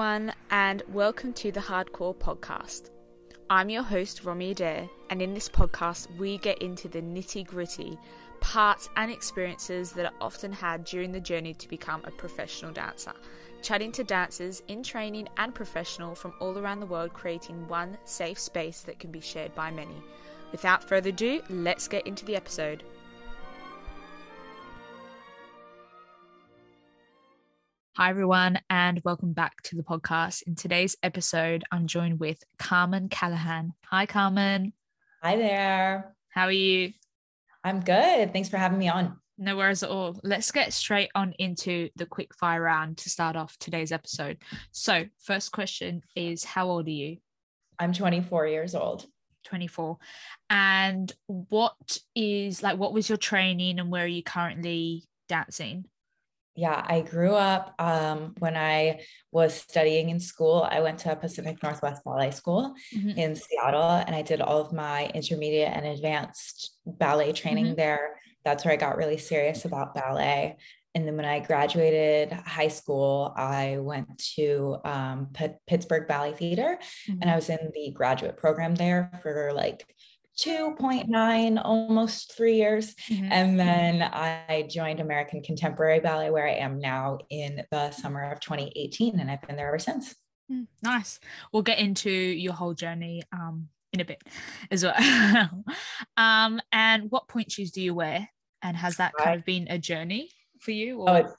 everyone, and welcome to the Hardcorps Podcast. I'm your host, Romy Adair, and in this podcast, we get into the nitty gritty parts and experiences that are often had during the journey to become a professional dancer, chatting to dancers in training and professional from all around the world, creating one safe space that can be shared by many. Without further ado, let's get into the episode. Hi, everyone, and welcome back to the podcast. In today's episode, I'm joined with Carmen Callahan. Hi, Carmen. Hi there. How are you? I'm good. Thanks for having me on. No worries at all. Let's get straight on into the quick fire round to start off today's episode. So, first question is How old are you? I'm 24 years old. 24. And what is like, what was your training and where are you currently dancing? Yeah, I grew up um, when I was studying in school. I went to Pacific Northwest Ballet School mm-hmm. in Seattle and I did all of my intermediate and advanced ballet training mm-hmm. there. That's where I got really serious about ballet. And then when I graduated high school, I went to um, P- Pittsburgh Ballet Theater mm-hmm. and I was in the graduate program there for like 2.9 almost three years mm-hmm. and then i joined american contemporary ballet where i am now in the summer of 2018 and i've been there ever since mm, nice we'll get into your whole journey um, in a bit as well um, and what point shoes do you wear and has that kind of been a journey for you or? oh it's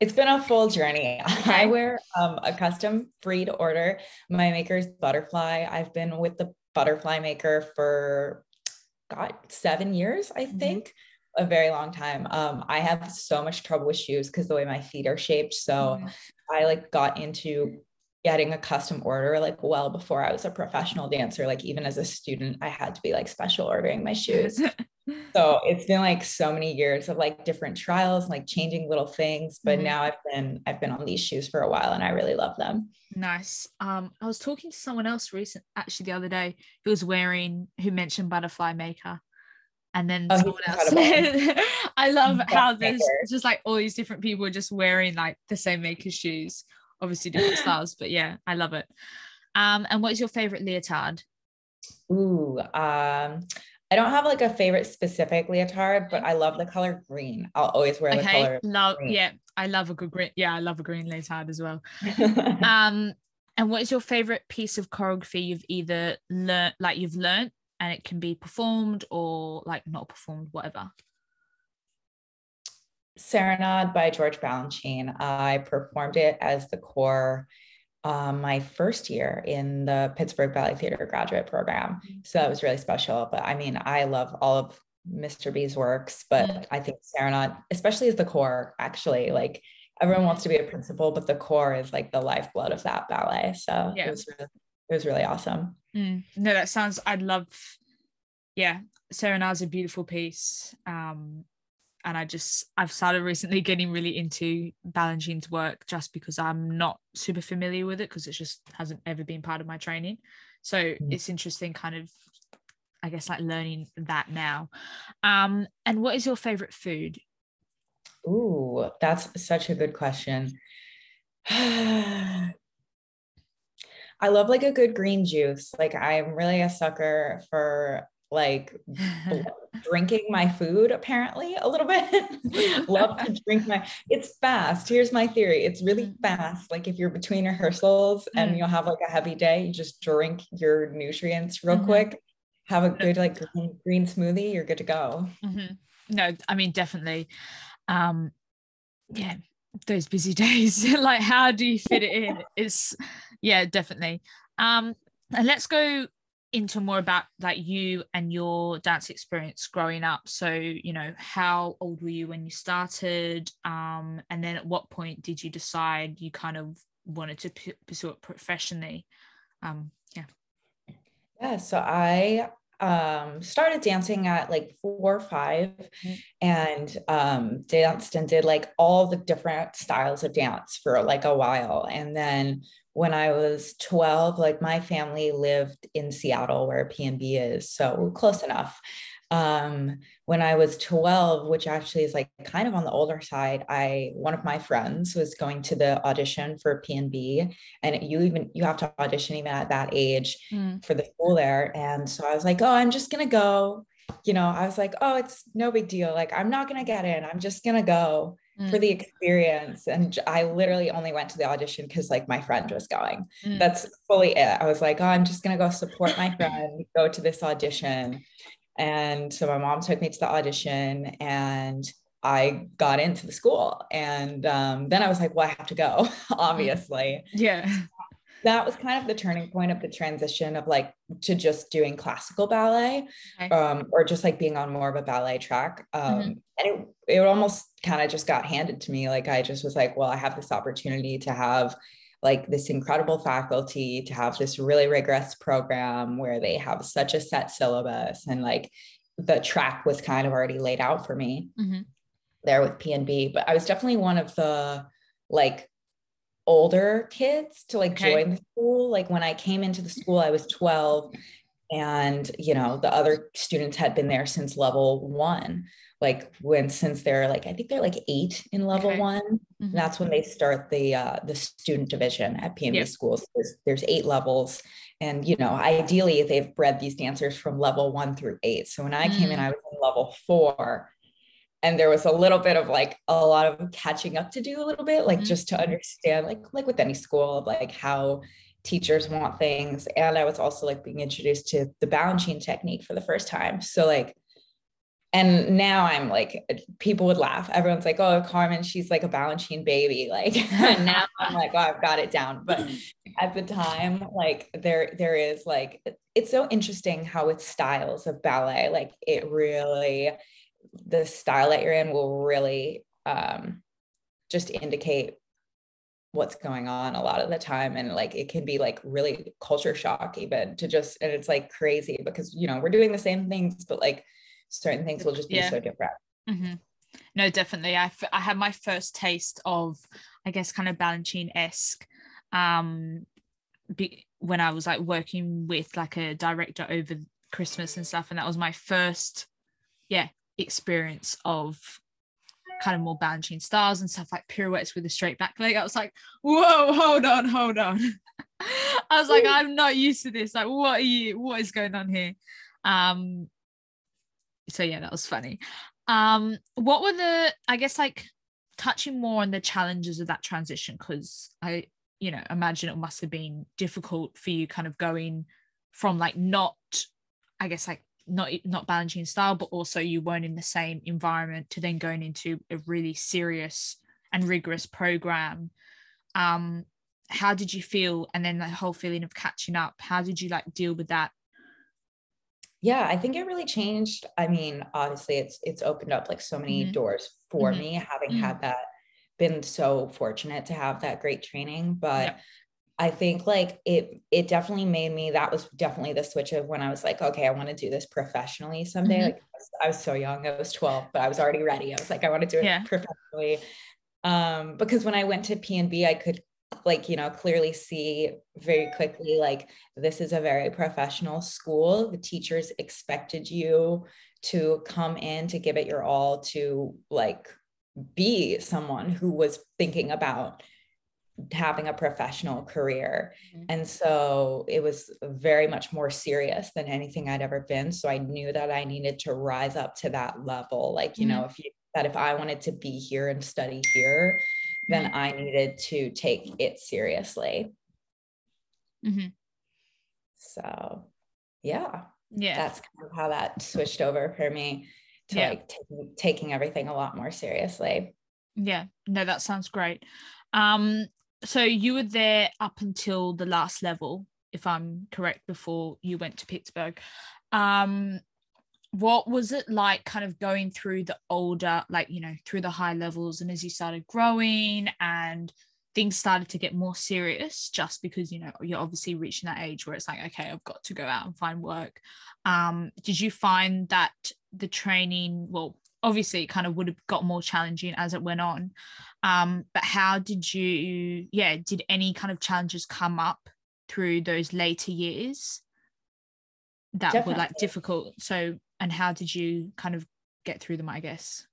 it's been a full journey. I wear um, a custom Freed to order. My maker's butterfly. I've been with the butterfly maker for God, seven years, I mm-hmm. think. Mm-hmm. A very long time. Um, I have so much trouble with shoes because the way my feet are shaped. So mm-hmm. I like got into getting a custom order like well before I was a professional dancer. Like even as a student, I had to be like special ordering my shoes. so it's been like so many years of like different trials, like changing little things. But mm-hmm. now I've been I've been on these shoes for a while and I really love them. Nice. Um, I was talking to someone else recent actually the other day who was wearing who mentioned butterfly maker. And then oh, someone else I love how there's just like all these different people just wearing like the same maker's shoes obviously different styles, but yeah, I love it. Um, and what is your favorite leotard? Ooh, um, I don't have like a favorite specific leotard, but I love the color green. I'll always wear the okay, color. Love, green. yeah, I love a good green. Yeah, I love a green leotard as well. um, and what is your favorite piece of choreography you've either learned, like you've learned, and it can be performed or like not performed, whatever? Serenade by George Balanchine. I performed it as the corps um, my first year in the Pittsburgh Ballet Theater graduate program. So that was really special. But I mean, I love all of Mr. B's works, but. I think Serenade, especially as the corps, actually, like everyone wants to be a principal, but the corps is like the lifeblood of that ballet. So yeah. it was really, it was really awesome. Mm. No, that sounds, I'd love, yeah, Serenade's a beautiful piece. Um, and I just I've started recently getting really into Balanchine's work just because I'm not super familiar with it because it just hasn't ever been part of my training. So mm-hmm. it's interesting kind of I guess like learning that now. Um and what is your favorite food? Ooh, that's such a good question. I love like a good green juice. Like I'm really a sucker for like drinking my food apparently a little bit love to drink my it's fast here's my theory it's really mm. fast like if you're between rehearsals mm. and you'll have like a heavy day you just drink your nutrients real mm-hmm. quick have a good like green, green smoothie you're good to go mm-hmm. no i mean definitely um yeah those busy days like how do you fit it in it's yeah definitely um and let's go into more about like you and your dance experience growing up. So you know how old were you when you started? Um and then at what point did you decide you kind of wanted to p- pursue it professionally? Um yeah. Yeah so i um started dancing at like four or 5 mm-hmm. and um danced and did like all the different styles of dance for like a while. And then when I was 12, like my family lived in Seattle where PNB is, so close enough. um, when I was 12, which actually is like kind of on the older side, I one of my friends was going to the audition for PNB, and you even you have to audition even at that age mm. for the school there. And so I was like, oh, I'm just gonna go. You know, I was like, oh, it's no big deal. Like, I'm not gonna get in. I'm just gonna go mm. for the experience. And I literally only went to the audition because like my friend was going. Mm. That's fully it. I was like, oh, I'm just gonna go support my friend, go to this audition. And so my mom took me to the audition and I got into the school. And um, then I was like, well, I have to go, obviously. Yeah. That was kind of the turning point of the transition of like to just doing classical ballet okay. um, or just like being on more of a ballet track. Um, mm-hmm. And it, it almost kind of just got handed to me. Like I just was like, well, I have this opportunity to have like this incredible faculty to have this really rigorous program where they have such a set syllabus and like the track was kind of already laid out for me mm-hmm. there with PNB. But I was definitely one of the like older kids to like okay. join the school. Like when I came into the school, I was 12 and you know the other students had been there since level one like when since they're like i think they're like eight in level okay. one mm-hmm. that's when they start the uh, the student division at pnb yep. schools there's, there's eight levels and you know ideally they've bred these dancers from level one through eight so when i mm. came in mm. i was in level four and there was a little bit of like a lot of catching up to do a little bit like mm-hmm. just to understand like like with any school of like how teachers want things. And i was also like being introduced to the balanchine technique for the first time. So like and now i'm like people would laugh. Everyone's like oh carmen she's like a balanchine baby. Like now i'm like oh i've got it down. But at the time like there there is like it's so interesting how it's styles of ballet like it really the style that you're in will really um just indicate what's going on a lot of the time and like it can be like really culture shock even to just and it's like crazy because you know we're doing the same things but like certain things will just be yeah. so different mm-hmm. no definitely I, f- I had my first taste of i guess kind of balanchine-esque um be- when i was like working with like a director over christmas and stuff and that was my first yeah experience of kind of more Balanchine styles and stuff like pirouettes with a straight back leg. I was like, whoa, hold on, hold on. I was like, I'm not used to this. Like, what are you, what is going on here? Um, so yeah, that was funny. Um, what were the, I guess like touching more on the challenges of that transition, because I, you know, imagine it must have been difficult for you kind of going from like not, I guess like not not Balanchine style but also you weren't in the same environment to then going into a really serious and rigorous program um how did you feel and then the whole feeling of catching up how did you like deal with that yeah i think it really changed i mean obviously it's it's opened up like so many mm-hmm. doors for mm-hmm. me having mm-hmm. had that been so fortunate to have that great training but yeah. I think like it it definitely made me that was definitely the switch of when I was like, okay, I want to do this professionally someday. Mm-hmm. Like I was so young, I was 12, but I was already ready. I was like, I want to do it yeah. professionally. Um, because when I went to PNB, I could like, you know, clearly see very quickly, like this is a very professional school. The teachers expected you to come in to give it your all to like be someone who was thinking about having a professional career. Mm-hmm. And so it was very much more serious than anything I'd ever been. So I knew that I needed to rise up to that level. Like, you mm-hmm. know, if you, that if I wanted to be here and study here, then mm-hmm. I needed to take it seriously. Mm-hmm. So, yeah. Yeah. That's kind of how that switched over for me to yeah. like t- taking everything a lot more seriously. Yeah. No, that sounds great. Um, so you were there up until the last level if i'm correct before you went to pittsburgh. Um what was it like kind of going through the older like you know through the high levels and as you started growing and things started to get more serious just because you know you're obviously reaching that age where it's like okay i've got to go out and find work. Um did you find that the training well obviously it kind of would have got more challenging as it went on um, but how did you yeah did any kind of challenges come up through those later years that Definitely. were like difficult so and how did you kind of get through them i guess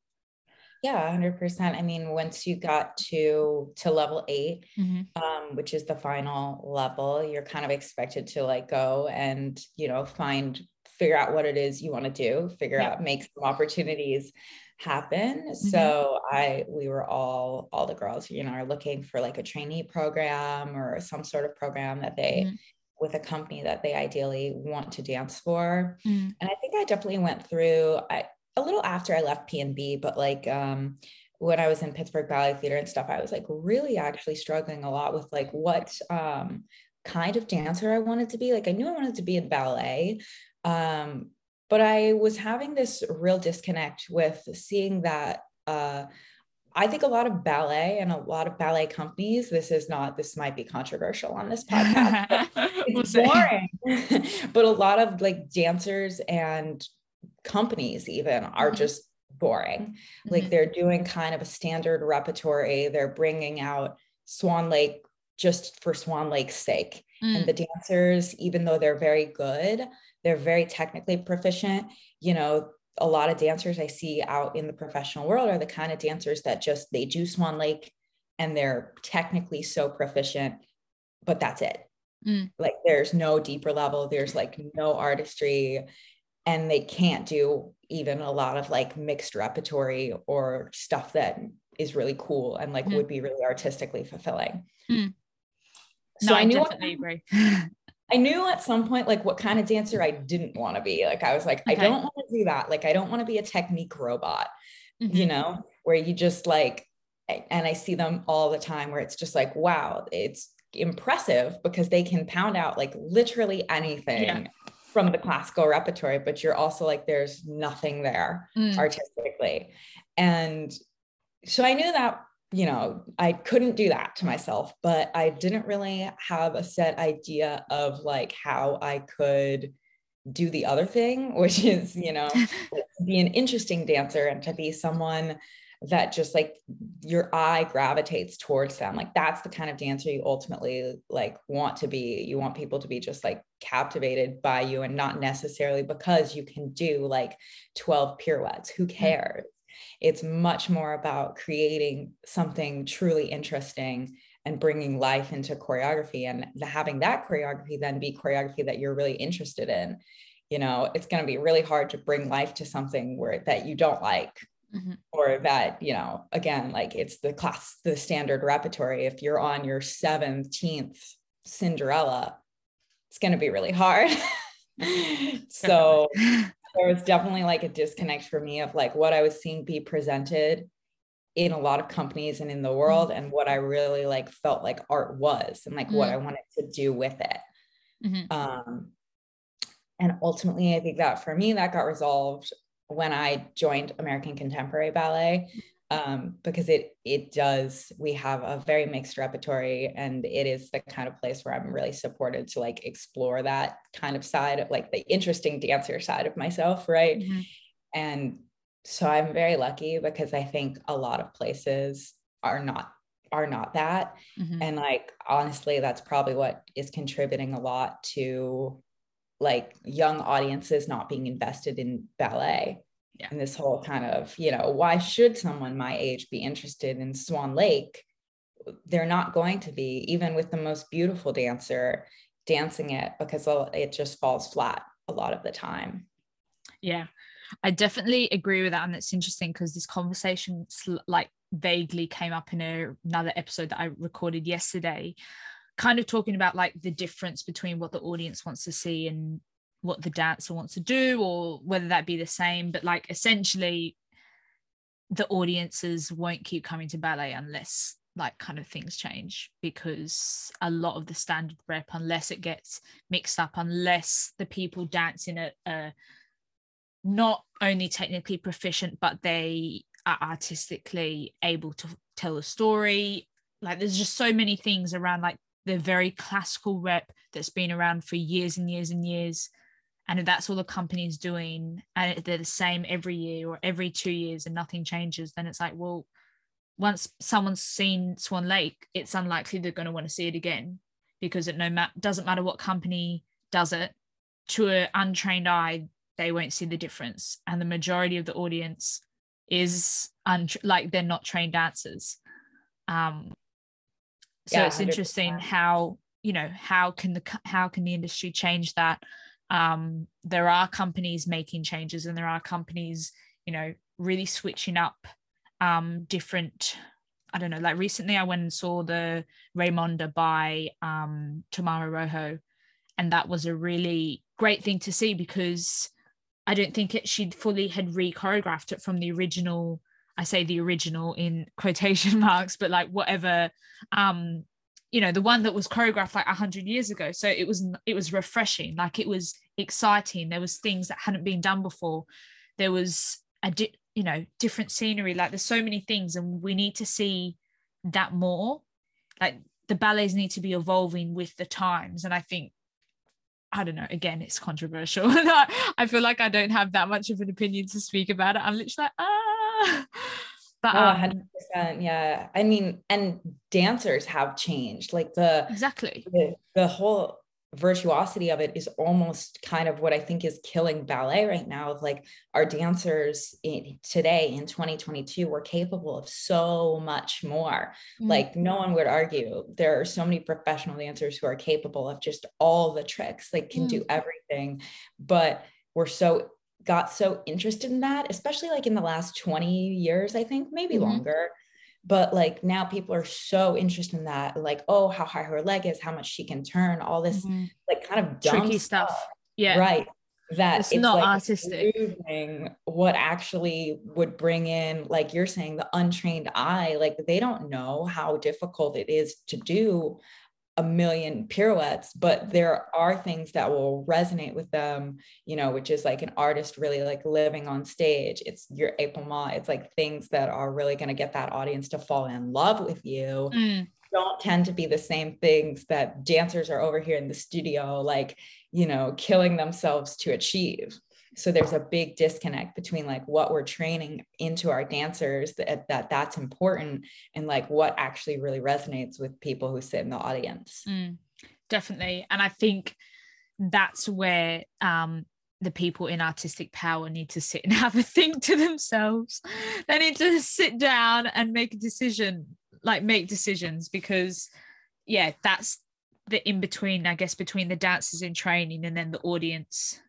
yeah 100% i mean once you got to to level 8 mm-hmm. um, which is the final level you're kind of expected to like go and you know find figure out what it is you want to do figure yep. out make some opportunities happen mm-hmm. so i we were all all the girls you know are looking for like a trainee program or some sort of program that they mm-hmm. with a company that they ideally want to dance for mm-hmm. and i think i definitely went through I, a little after i left pnb but like um when i was in pittsburgh ballet theater and stuff i was like really actually struggling a lot with like what um kind of dancer i wanted to be like i knew i wanted to be in ballet um but I was having this real disconnect with seeing that. Uh, I think a lot of ballet and a lot of ballet companies, this is not, this might be controversial on this podcast. it's boring. but a lot of like dancers and companies even are mm-hmm. just boring. Mm-hmm. Like they're doing kind of a standard repertory. They're bringing out Swan Lake just for Swan Lake's sake. Mm. And the dancers, even though they're very good, they're very technically proficient. You know, a lot of dancers I see out in the professional world are the kind of dancers that just they do Swan Lake and they're technically so proficient, but that's it. Mm. Like there's no deeper level, there's like no artistry, and they can't do even a lot of like mixed repertory or stuff that is really cool and like mm. would be really artistically fulfilling. Mm. So no, I, I definitely agree. I knew at some point like what kind of dancer I didn't want to be. Like I was like, okay. I don't want to do that. Like I don't want to be a technique robot, mm-hmm. you know, where you just like, and I see them all the time where it's just like, wow, it's impressive because they can pound out like literally anything yeah. from the classical repertory, but you're also like, there's nothing there mm. artistically. And so I knew that you know, I couldn't do that to myself, but I didn't really have a set idea of like how I could do the other thing, which is, you know, be an interesting dancer and to be someone that just like your eye gravitates towards them. Like that's the kind of dancer you ultimately like want to be. You want people to be just like captivated by you and not necessarily because you can do like 12 pirouettes. Who mm. cares? It's much more about creating something truly interesting and bringing life into choreography and having that choreography then be choreography that you're really interested in. You know, it's going to be really hard to bring life to something where that you don't like. Mm-hmm. Or that, you know, again, like it's the class, the standard repertory. If you're on your 17th Cinderella, it's going to be really hard. so there was definitely like a disconnect for me of like what I was seeing be presented in a lot of companies and in the world and what I really like felt like art was and like mm-hmm. what I wanted to do with it. Mm-hmm. Um, and ultimately, I think that for me, that got resolved when I joined American Contemporary Ballet um, because it it does we have a very mixed repertory and it is the kind of place where i'm really supported to like explore that kind of side of like the interesting dancer side of myself right mm-hmm. and so i'm very lucky because i think a lot of places are not are not that mm-hmm. and like honestly that's probably what is contributing a lot to like young audiences not being invested in ballet yeah. and this whole kind of you know why should someone my age be interested in swan lake? They're not going to be even with the most beautiful dancer dancing it because it just falls flat a lot of the time. Yeah. I definitely agree with that and it's interesting because this conversation like vaguely came up in a, another episode that i recorded yesterday kind of talking about like the difference between what the audience wants to see and what the dancer wants to do or whether that be the same but like essentially the audiences won't keep coming to ballet unless like kind of things change because a lot of the standard rep unless it gets mixed up unless the people dancing it are not only technically proficient but they are artistically able to tell a story. Like there's just so many things around like the very classical rep that's been around for years and years and years and if that's all the company's doing and they're the same every year or every two years and nothing changes then it's like well once someone's seen swan lake it's unlikely they're going to want to see it again because it no ma- doesn't matter what company does it to an untrained eye they won't see the difference. And the majority of the audience is un- like they're not trained dancers. Um so yeah, it's interesting 100%. how you know how can the how can the industry change that um there are companies making changes and there are companies you know really switching up um different I don't know, like recently I went and saw the Raymonda by um Tamara Rojo, and that was a really great thing to see because I don't think it she'd fully had re-choreographed it from the original. I say the original in quotation marks, but like whatever, um, you know, the one that was choreographed like a hundred years ago. So it was it was refreshing, like it was exciting. There was things that hadn't been done before. There was a di- you know different scenery. Like there's so many things, and we need to see that more. Like the ballets need to be evolving with the times, and I think I don't know. Again, it's controversial. I feel like I don't have that much of an opinion to speak about it. I'm literally like, ah. But oh, um, 100%. Yeah. I mean, and dancers have changed. Like the exactly the, the whole virtuosity of it is almost kind of what I think is killing ballet right now. Of like our dancers in, today in 2022 were capable of so much more. Mm-hmm. Like no one would argue. There are so many professional dancers who are capable of just all the tricks, like can mm-hmm. do everything. But we're so got so interested in that, especially like in the last 20 years, I think, maybe mm-hmm. longer but like now people are so interested in that like oh how high her leg is how much she can turn all this mm-hmm. like kind of tricky stuff. stuff. yeah right that it's, it's not like artistic what actually would bring in like you're saying the untrained eye like they don't know how difficult it is to do a million pirouettes, but there are things that will resonate with them, you know, which is like an artist really like living on stage. It's your epaulement. It's like things that are really going to get that audience to fall in love with you. Mm. Don't tend to be the same things that dancers are over here in the studio, like, you know, killing themselves to achieve so there's a big disconnect between like what we're training into our dancers that, that that's important and like what actually really resonates with people who sit in the audience. Mm, definitely. And i think that's where um the people in artistic power need to sit and have a think to themselves. They need to sit down and make a decision like make decisions because yeah that's the in between i guess between the dancers in training and then the audience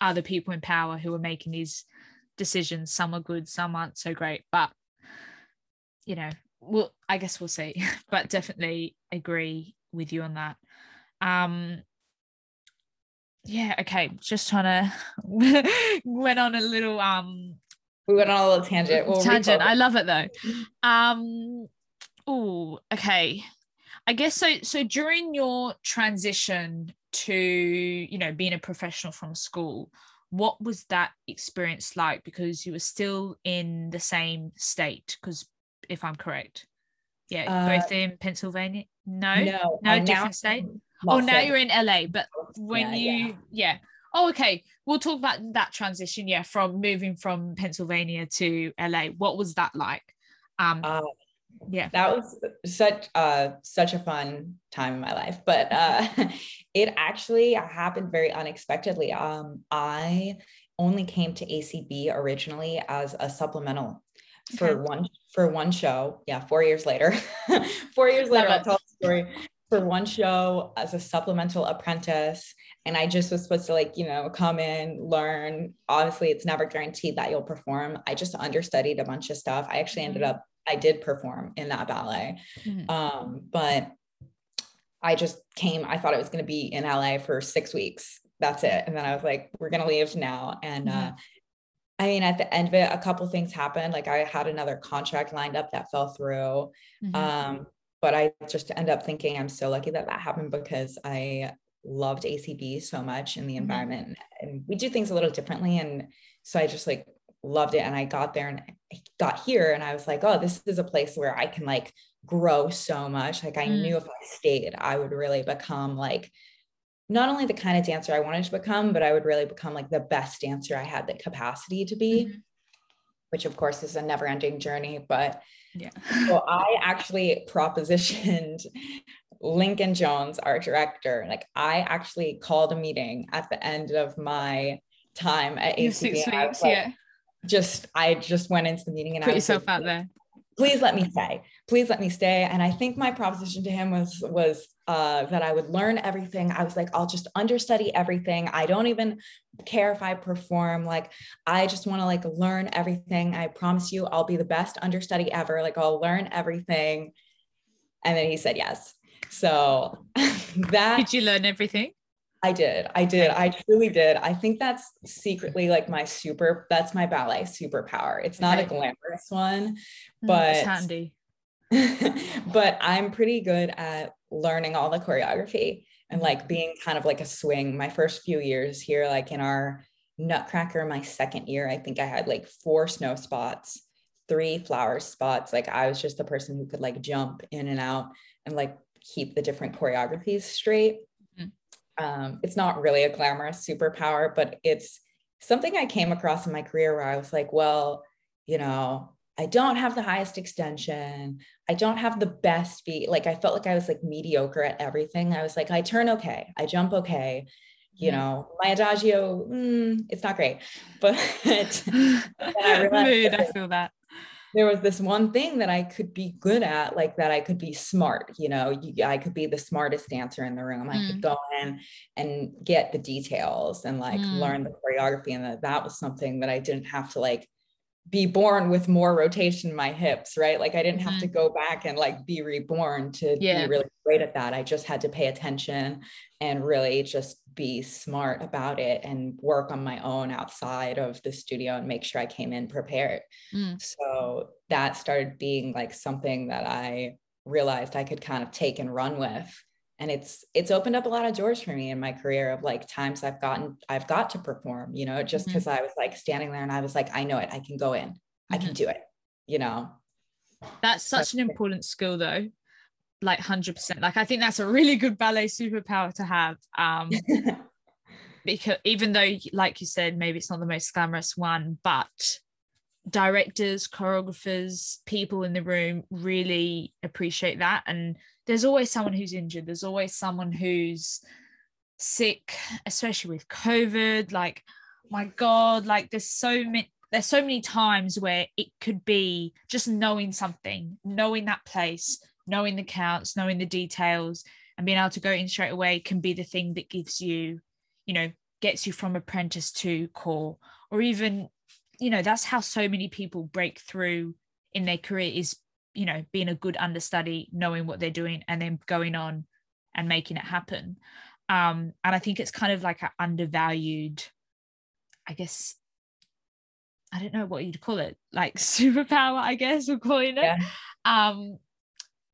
other people in power who are making these decisions. Some are good, some aren't so great, but you know, well, I guess we'll see. but definitely agree with you on that. Um, yeah, okay. Just trying to went on a little um we went on a little tangent. We'll tangent. I love it though. Um oh, okay. I guess so so during your transition to you know being a professional from school what was that experience like? Because you were still in the same state because if i'm correct. Yeah uh, both in pennsylvania? No? no, no different now, state? oh now you're in la but when yeah, you yeah. yeah. Oh okay. We'll talk about that transition yeah from moving from pennsylvania to la what was that like? Um uh, yeah. That was such uh such a fun time in my life but uh it actually happened very unexpectedly. Um i only came to acb originally as a supplemental for okay. one for one show. Yeah four years later. Four years later i'll tell the story. For one show as a supplemental apprentice and i just was supposed to like you know come in learn. Obviously it's never guaranteed that you'll perform. I just understudied a bunch of stuff. I actually ended mm-hmm. up I did perform in that ballet. Mm-hmm. Um, but I just came, I thought it was going to be in LA for six weeks. That's it. And then I was like, we're going to leave now. And, uh, mm-hmm. uh, I mean, at the end of it, a couple things happened. Like I had another contract lined up that fell through. Mm-hmm. Um, but I just end up thinking I'm so lucky that that happened because I loved ACB so much in the mm-hmm. environment and we do things a little differently. And so I just like loved it. And I got there and got here and I was like, oh, this is a place where I can like grow so much. Like I mm. knew if I stayed, I would really become like not only the kind of dancer I wanted to become, but I would really become like the best dancer I had the capacity to be, mm-hmm. which of course is a never ending journey. But yeah. so I actually propositioned Lincoln Jones, our director. Like I actually called a meeting at the end of my time at ACB. Six weeks, like, yeah. Just I just went into the meeting and put I yourself like, out there. Please let me stay. Please let me stay. And I think my proposition to him was was uh, that I would learn everything. I was like, I'll just understudy everything. I don't even care if I perform. Like, I just want to like learn everything. I promise you, I'll be the best understudy ever. Like, I'll learn everything. And then he said yes. So that did you learn everything? I did. I did. I truly did. I think that's secretly like my super, that's my ballet superpower. It's not okay. a glamorous one, mm, but it's handy. but I'm pretty good at learning all the choreography and like being kind of like a swing. My first few years here, like in our Nutcracker, my second year, I think I had like four snow spots, three flower spots. Like I was just the person who could like jump in and out and like keep the different choreographies straight. Um, it's not really a glamorous superpower, but it's something I came across in my career where I was like, well, you know, I don't have the highest extension. I don't have the best feet. Like I felt like I was like mediocre at everything. I was like, I turn okay, I jump okay. You mm-hmm. know, my adagio, mm, it's not great, but I, I feel that there was this one thing that I could be good at, like that I could be smart, you know, you, I could be the smartest dancer in the room. I mm. could go in and get the details and like mm. learn the choreography. And that, that was something that I didn't have to like be born with more rotation in my hips, right? Like I didn't have mm-hmm. to go back and like be reborn to yeah. be really great at that. I just had to pay attention and really just be smart about it and work on my own outside of the studio and make sure I came in prepared. Mm. So that started being like something that I realized I could kind of take and run with. And it's it's opened up a lot of doors for me in my career of like times I've gotten I've got to perform, you know, just because mm-hmm. I was like standing there and I was like, I know it, I can go in, mm-hmm. I can mm-hmm. do it, you know. That's such an important skill though like 100% like i think that's a really good ballet superpower to have um because even though like you said maybe it's not the most glamorous one but directors choreographers people in the room really appreciate that. And there's always someone who's injured. There's always someone who's sick especially with covid. Like my god like there's so many there's so many times where it could be just knowing something knowing that place knowing the counts, knowing the details, and being able to go in straight away can be the thing that gives you, you know, gets you from apprentice to corps, or even, you know, that's how so many people break through in their career is, you know, being a good understudy, knowing what they're doing, and then going on and making it happen. Um, and I think it's kind of like an undervalued, I guess, I don't know what you'd call it, like superpower, I guess we're calling it. Yeah. Um,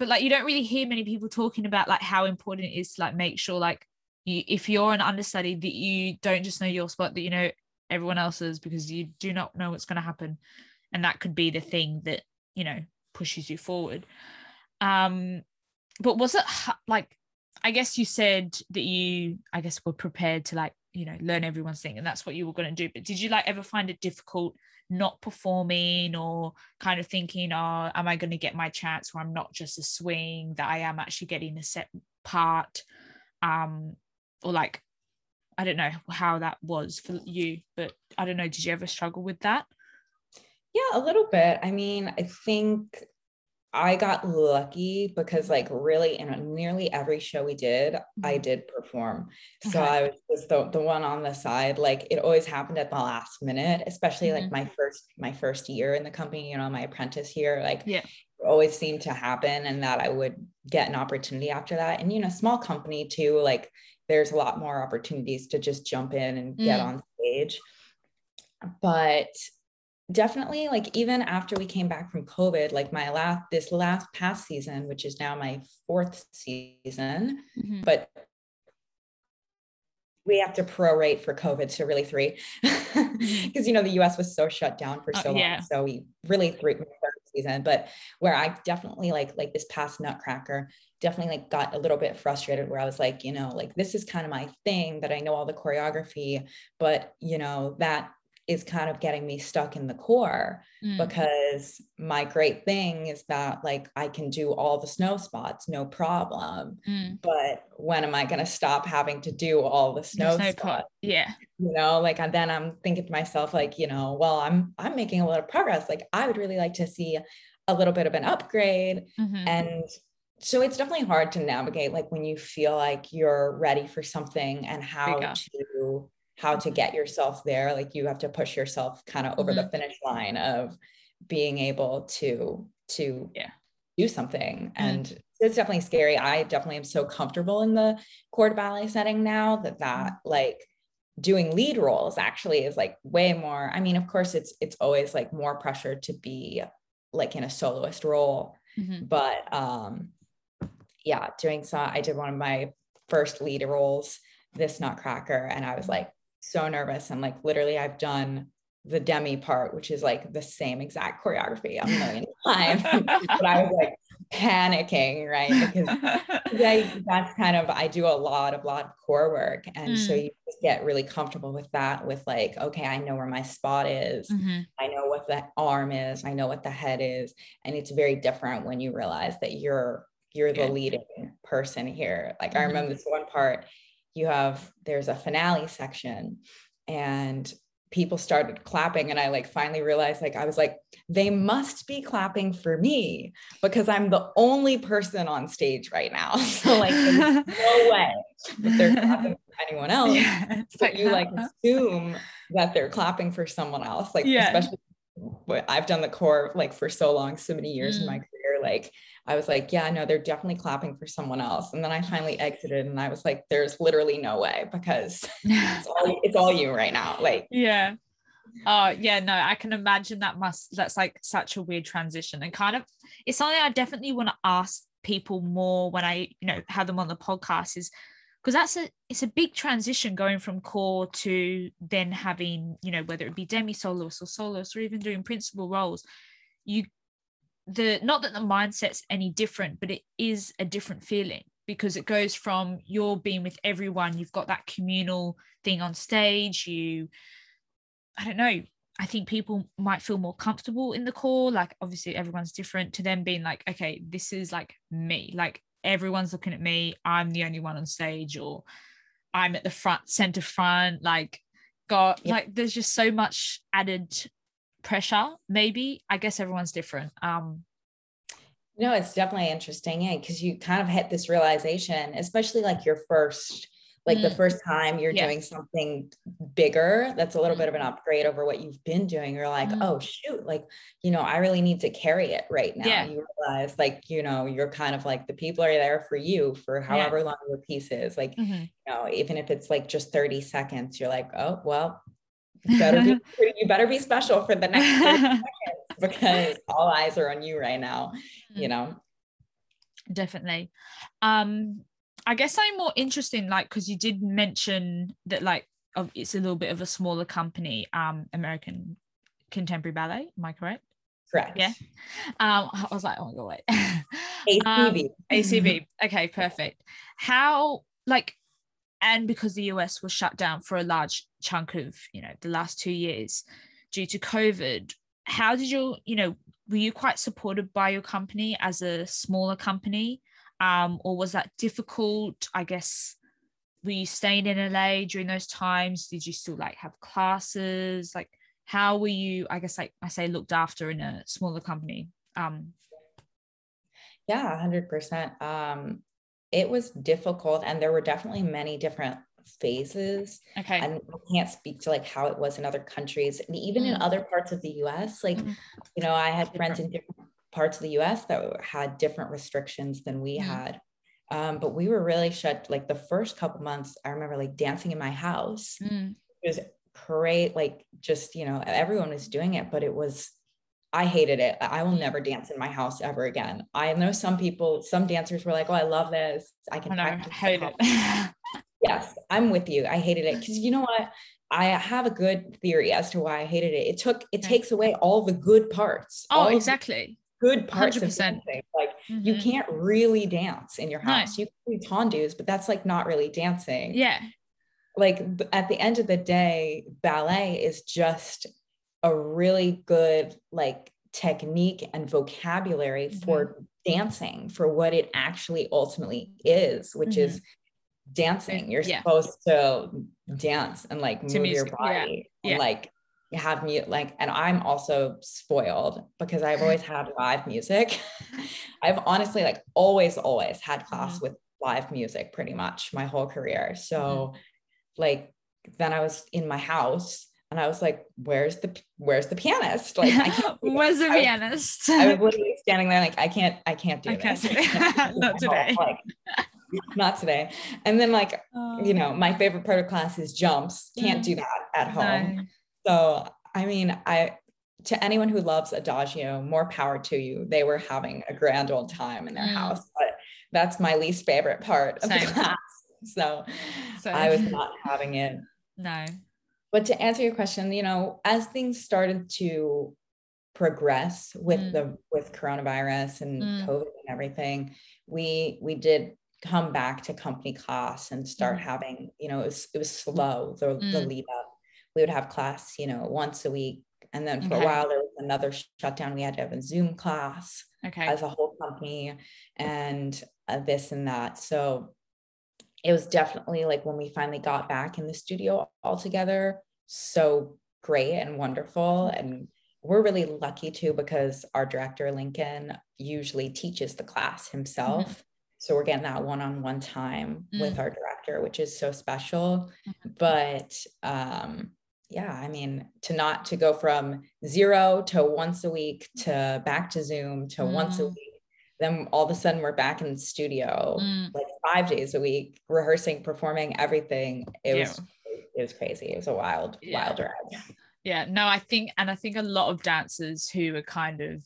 but like you don't really hear many people talking about like how important it is to like make sure like you if you're an understudy that you don't just know your spot that you know everyone else's because you do not know what's going to happen. And that could be the thing that you know pushes you forward. Um but was it like i guess you said that you i guess were prepared to like you know learn everyone's thing and that's what you were going to do but did you like ever find it difficult not performing or kind of thinking, oh, am I going to get my chance where I'm not just a swing, that I am actually getting a set part? Um, or like, I don't know how that was for you, but I don't know. Did you ever struggle with that? Yeah, a little bit. I mean, I think I got lucky because like really in nearly every show we did, mm-hmm. I did perform. So okay. I was just the, the one on the side. Like it always happened at the last minute, especially mm-hmm. like my first my first year in the company, you know, my apprentice year, like yeah. always seemed to happen and that I would get an opportunity after that. And you know, small company too, like there's a lot more opportunities to just jump in and get mm. on stage. But definitely like even after we came back from covid like my last this last past season which is now my fourth season mm-hmm. but we have to prorate for covid so really three because mm-hmm. you know the us was so shut down for oh, so yeah. long so we really three season but where i definitely like like this past nutcracker definitely like got a little bit frustrated where i was like you know like this is kind of my thing that i know all the choreography but you know that is kind of getting me stuck in the corps mm. because my great thing is that like I can do all the snow spots, no problem. Mm. But when am I going to stop having to do all the snow, the spots? Yeah. You know, like and then I'm thinking to myself, like, you know, well, I'm I'm making a lot of progress. Like I would really like to see a little bit of an upgrade. Mm-hmm. And so it's definitely hard to navigate like when you feel like you're ready for something and how to how to get yourself there like you have to push yourself kind of over mm-hmm. the finish line of being able to to yeah do something mm-hmm. and it's definitely scary i definitely am so comfortable in the corps ballet setting now that that mm-hmm. like doing lead roles actually is like way more i mean of course it's it's always like more pressure to be like in a soloist role mm-hmm. but um yeah doing so i did one of my first lead roles this nutcracker and i was like so nervous and like literally I've done the demi part, which is like the same exact choreography a million times. but I was like panicking, right? Because I, that's kind of I do a lot of lot of corps work. And mm. so you just get really comfortable with that, with like, okay, I know where my spot is, mm-hmm. I know what the arm is, I know what the head is. And it's very different when you realize that you're you're the leading person here. Like mm-hmm. I remember this one part you have there's a finale section and people started clapping and i like finally realized like i was like they must be clapping for me because i'm the only person on stage right now so like no way that they're clapping for anyone else yeah, but like, you like assume that they're clapping for someone else like yeah. especially what i've done the corps like for so long so many years mm. in my mm. career like I was like, yeah, no, they're definitely clapping for someone else. And then I finally exited and I was like, there's literally no way because it's all, it's all you right now. Like, yeah. Oh, yeah, no, I can imagine that must, that's like such a weird transition and kind of, it's something I definitely want to ask people more when I, you know, have them on the podcast is because that's a, it's a big transition going from corps to then having, you know, whether it be demi soloist or soloist or even doing principal roles. You the not that the mindset's any different but it is a different feeling because it goes from you're being with everyone you've got that communal thing on stage you i don't know i think people might feel more comfortable in the corps like obviously everyone's different to them being like okay this is like me like everyone's looking at me i'm the only one on stage or i'm at the front center front like god yeah. like there's just so much added pressure maybe i guess everyone's different um no it's definitely interesting yeah because you kind of hit this realization especially like your first like mm. the first time you're yeah. doing something bigger that's a little mm. bit of an upgrade over what you've been doing you're like mm. oh shoot like you know i really need to carry it right now yeah. you realize like you know you're kind of like the people are there for you for however yeah. long your piece is like mm-hmm. you know even if it's like just 30 seconds you're like oh well better be, you better be special for the next seconds because all eyes are on you right now you mm. know? Definitely. Um i guess i'm more interesting, like because you did mention that like it's a little bit of a smaller company um american contemporary ballet am i correct? Correct. Yeah. Um i was like oh my god. Wait acb um, acb okay perfect. How like and because the US was shut down for a large chunk of you know the last two years due to COVID, how did you you know were you quite supported by your company as a smaller company, um, or was that difficult? I guess were you staying in LA during those times? Did you still like have classes? Like how were you? I guess like I say looked after in a smaller company. Um, yeah, hundred percent. It was difficult and there were definitely many different phases. Okay. And I can't speak to like how it was in other countries. And even mm. in other parts of the US, like, mm. you know, I had friends in different parts of the US that had different restrictions than we mm. had. Um, but we were really shut like the first couple months. I remember like dancing in my house. Mm. It was great, like just, you know, everyone was doing it, but it was I hated it. I will never dance in my house ever again. I know some people, some dancers were like, "Oh, I love this. I can I hate it." yes, I'm with you. I hated it because you know what? I have a good theory as to why I hated it. It took it okay. takes away all the good parts. Oh, exactly. Good parts 100%. of dancing. Like mm-hmm. you can't really dance in your house. No. You can do tendus, but that's like not really dancing. Yeah. like at the end of the day, ballet is just a really good like technique and vocabulary mm-hmm. for dancing for what it actually ultimately is, which mm-hmm. is dancing. You're yeah. supposed to dance and like move your body yeah. and like have mute like and I'm also spoiled because I've always had live music. I've honestly like always always had class mm-hmm. with live music pretty much my whole career. So mm-hmm. like then I was in my house and I was like, "Where's the Where's the pianist? Like, I can't. Where's the pianist? I was literally standing there, like, I can't, I can't do I can't this. Not today. Like, not today. And then, like, you know, oh. my favorite part of class is jumps. Can't do that at home. No. So, I mean, I to anyone who loves Adagio, more power to you. They were having a grand old time in their mm. house, but that's my least favorite part of Same. the class. So, so I was not having it. No but to answer your question you know as things started to progress with mm. the with coronavirus and mm. covid and everything we we did come back to company class and start mm. having you know it was it was slow the, the mm. lead up we would have class you know once a week and then for okay. a while there was another shutdown we had to have a zoom class okay. as a whole company and uh, this and that so it was definitely like when we finally got back in the studio all together, so great and wonderful. And we're really lucky too because our director, Lincoln, usually teaches the class himself. Mm-hmm. So we're getting that one on one time mm-hmm. with our director, which is so special. Mm-hmm. But um, yeah, I mean, to not to go from zero to once a week to back to Zoom to once a mm. week then all of a sudden we're back in the studio mm. like five days a week rehearsing performing everything it yeah. was it was crazy it was a wild yeah. wild ride yeah no i think and i think a lot of dancers who are kind of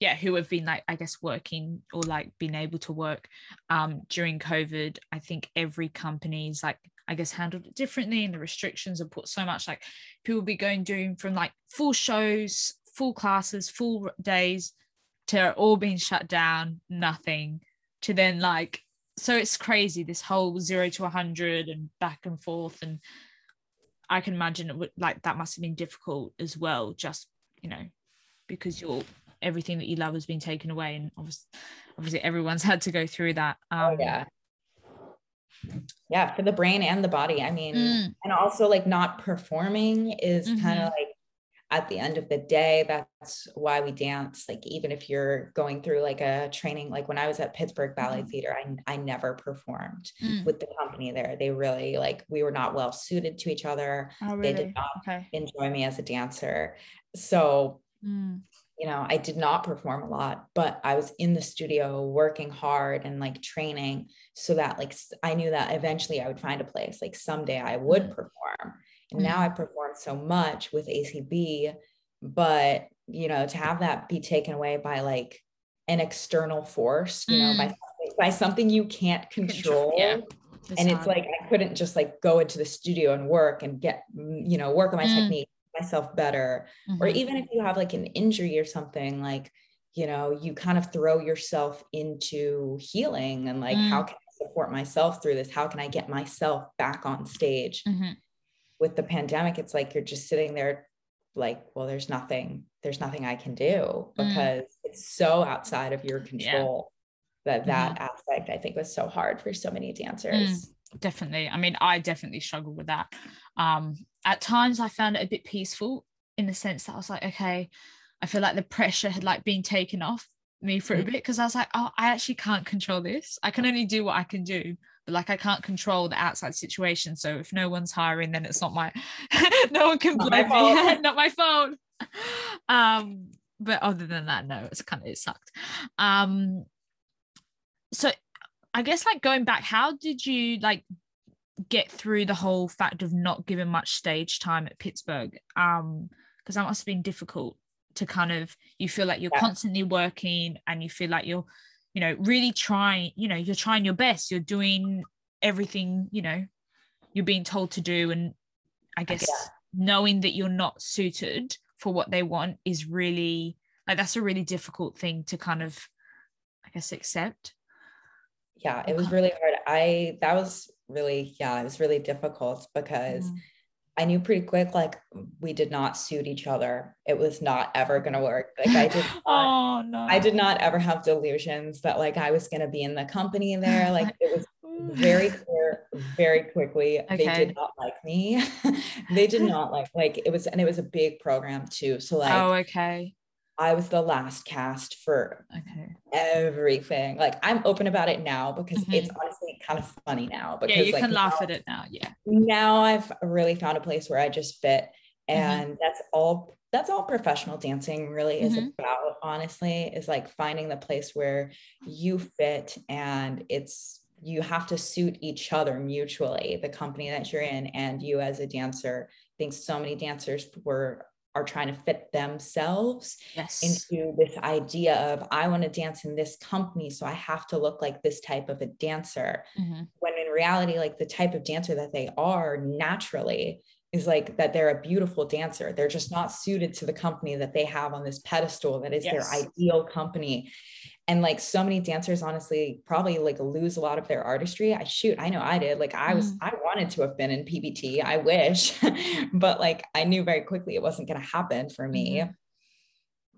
yeah who have been like i guess working or like being able to work um during covid i think every company's like i guess handled it differently and the restrictions have put so much like people be going doing from like full shows full classes full days to all being shut down, nothing, to then like, so it's crazy this whole zero to 100 and back and forth. And I can imagine it would like that must have been difficult as well, just, you know, because you're everything that you love has been taken away. And obviously, obviously everyone's had to go through that. Oh, um, oh, yeah. Yeah, for the brain and the body. I mean, mm. and also like not performing is mm-hmm. kind of like at the end of the day that's why we dance like even if you're going through like a training like when i was at pittsburgh ballet mm-hmm. theater I, I never performed mm. with the company there they really like we were not well suited to each other oh, really? they did not okay. enjoy me as a dancer so mm. you know i did not perform a lot but i was in the studio working hard and like training so that like i knew that eventually i would find a place like someday i would mm. perform and mm-hmm. now I perform so much with ACB, but you know, to have that be taken away by like an external force, you mm. know, by, mm. by something you can't control. Yeah. It's and it's like I couldn't just like go into the studio and work and get, you know, work on my mm. technique, myself better. Mm-hmm. Or even if you have like an injury or something, like, you know, you kind of throw yourself into healing and like, mm. how can I support myself through this? How can I get myself back on stage? Mm-hmm with the pandemic it's like you're just sitting there like well there's nothing there's nothing i can do mm. because mm. it's so outside of your control yeah. that that mm. aspect i think was so hard for so many dancers mm, definitely i mean i definitely struggled with that um at times i found it a bit peaceful in the sense that i was like okay i feel like the pressure had like been taken off me for a mm. bit because i was like oh i actually can't control this i can only do what i can do like I can't control the outside situation. So if no one's hiring, then it's not my no one can not blame my me. not my fault. Um, but other than that, no, it's kind of it sucked. Um, so I guess like going back, how did you like get through the whole fact of not giving much stage time at Pittsburgh? Um, because that must have been difficult to kind of you feel like you're yeah. constantly working and you feel like you're you know really trying you know you're trying your best you're doing everything you know you're being told to do and i guess yeah. knowing that you're not suited for what they want is really like that's a really difficult thing to kind of i guess accept yeah it was really hard i that was really, yeah, it was really difficult because mm. I knew pretty quick, like we did not suit each other. It was not ever going to work. Like I did, not, oh no, I did not ever have delusions that like I was going to be in the company there. Like it was very clear, very quickly. Okay. They did not like me. they did not like like it was, and it was a big program too. So like, oh okay, I was the last cast for okay. everything. Like I'm open about it now because mm-hmm. it's honestly kind of funny now. Because yeah, you like, can laugh now, at it now. Yeah. Now I've really found a place where I just fit, mm-hmm. and mm-hmm. that's all. That's all professional dancing really is mm-hmm. about. Honestly, is like finding the place where you fit, and it's you have to suit each other mutually. The company that you're in, and you as a dancer. I think so many dancers were are trying to fit themselves yes. into this idea of I want to dance in this company, so I have to look like this type of a dancer. Mm-hmm. When in reality, like the type of dancer that they are naturally is like that they're a beautiful dancer. They're just not suited to the company that they have on this pedestal that is yes. their ideal company and like so many dancers honestly probably like lose a lot of their artistry i shoot i know i did like i was mm. i wanted to have been in pbt i wish but like i knew very quickly it wasn't going to happen for me mm.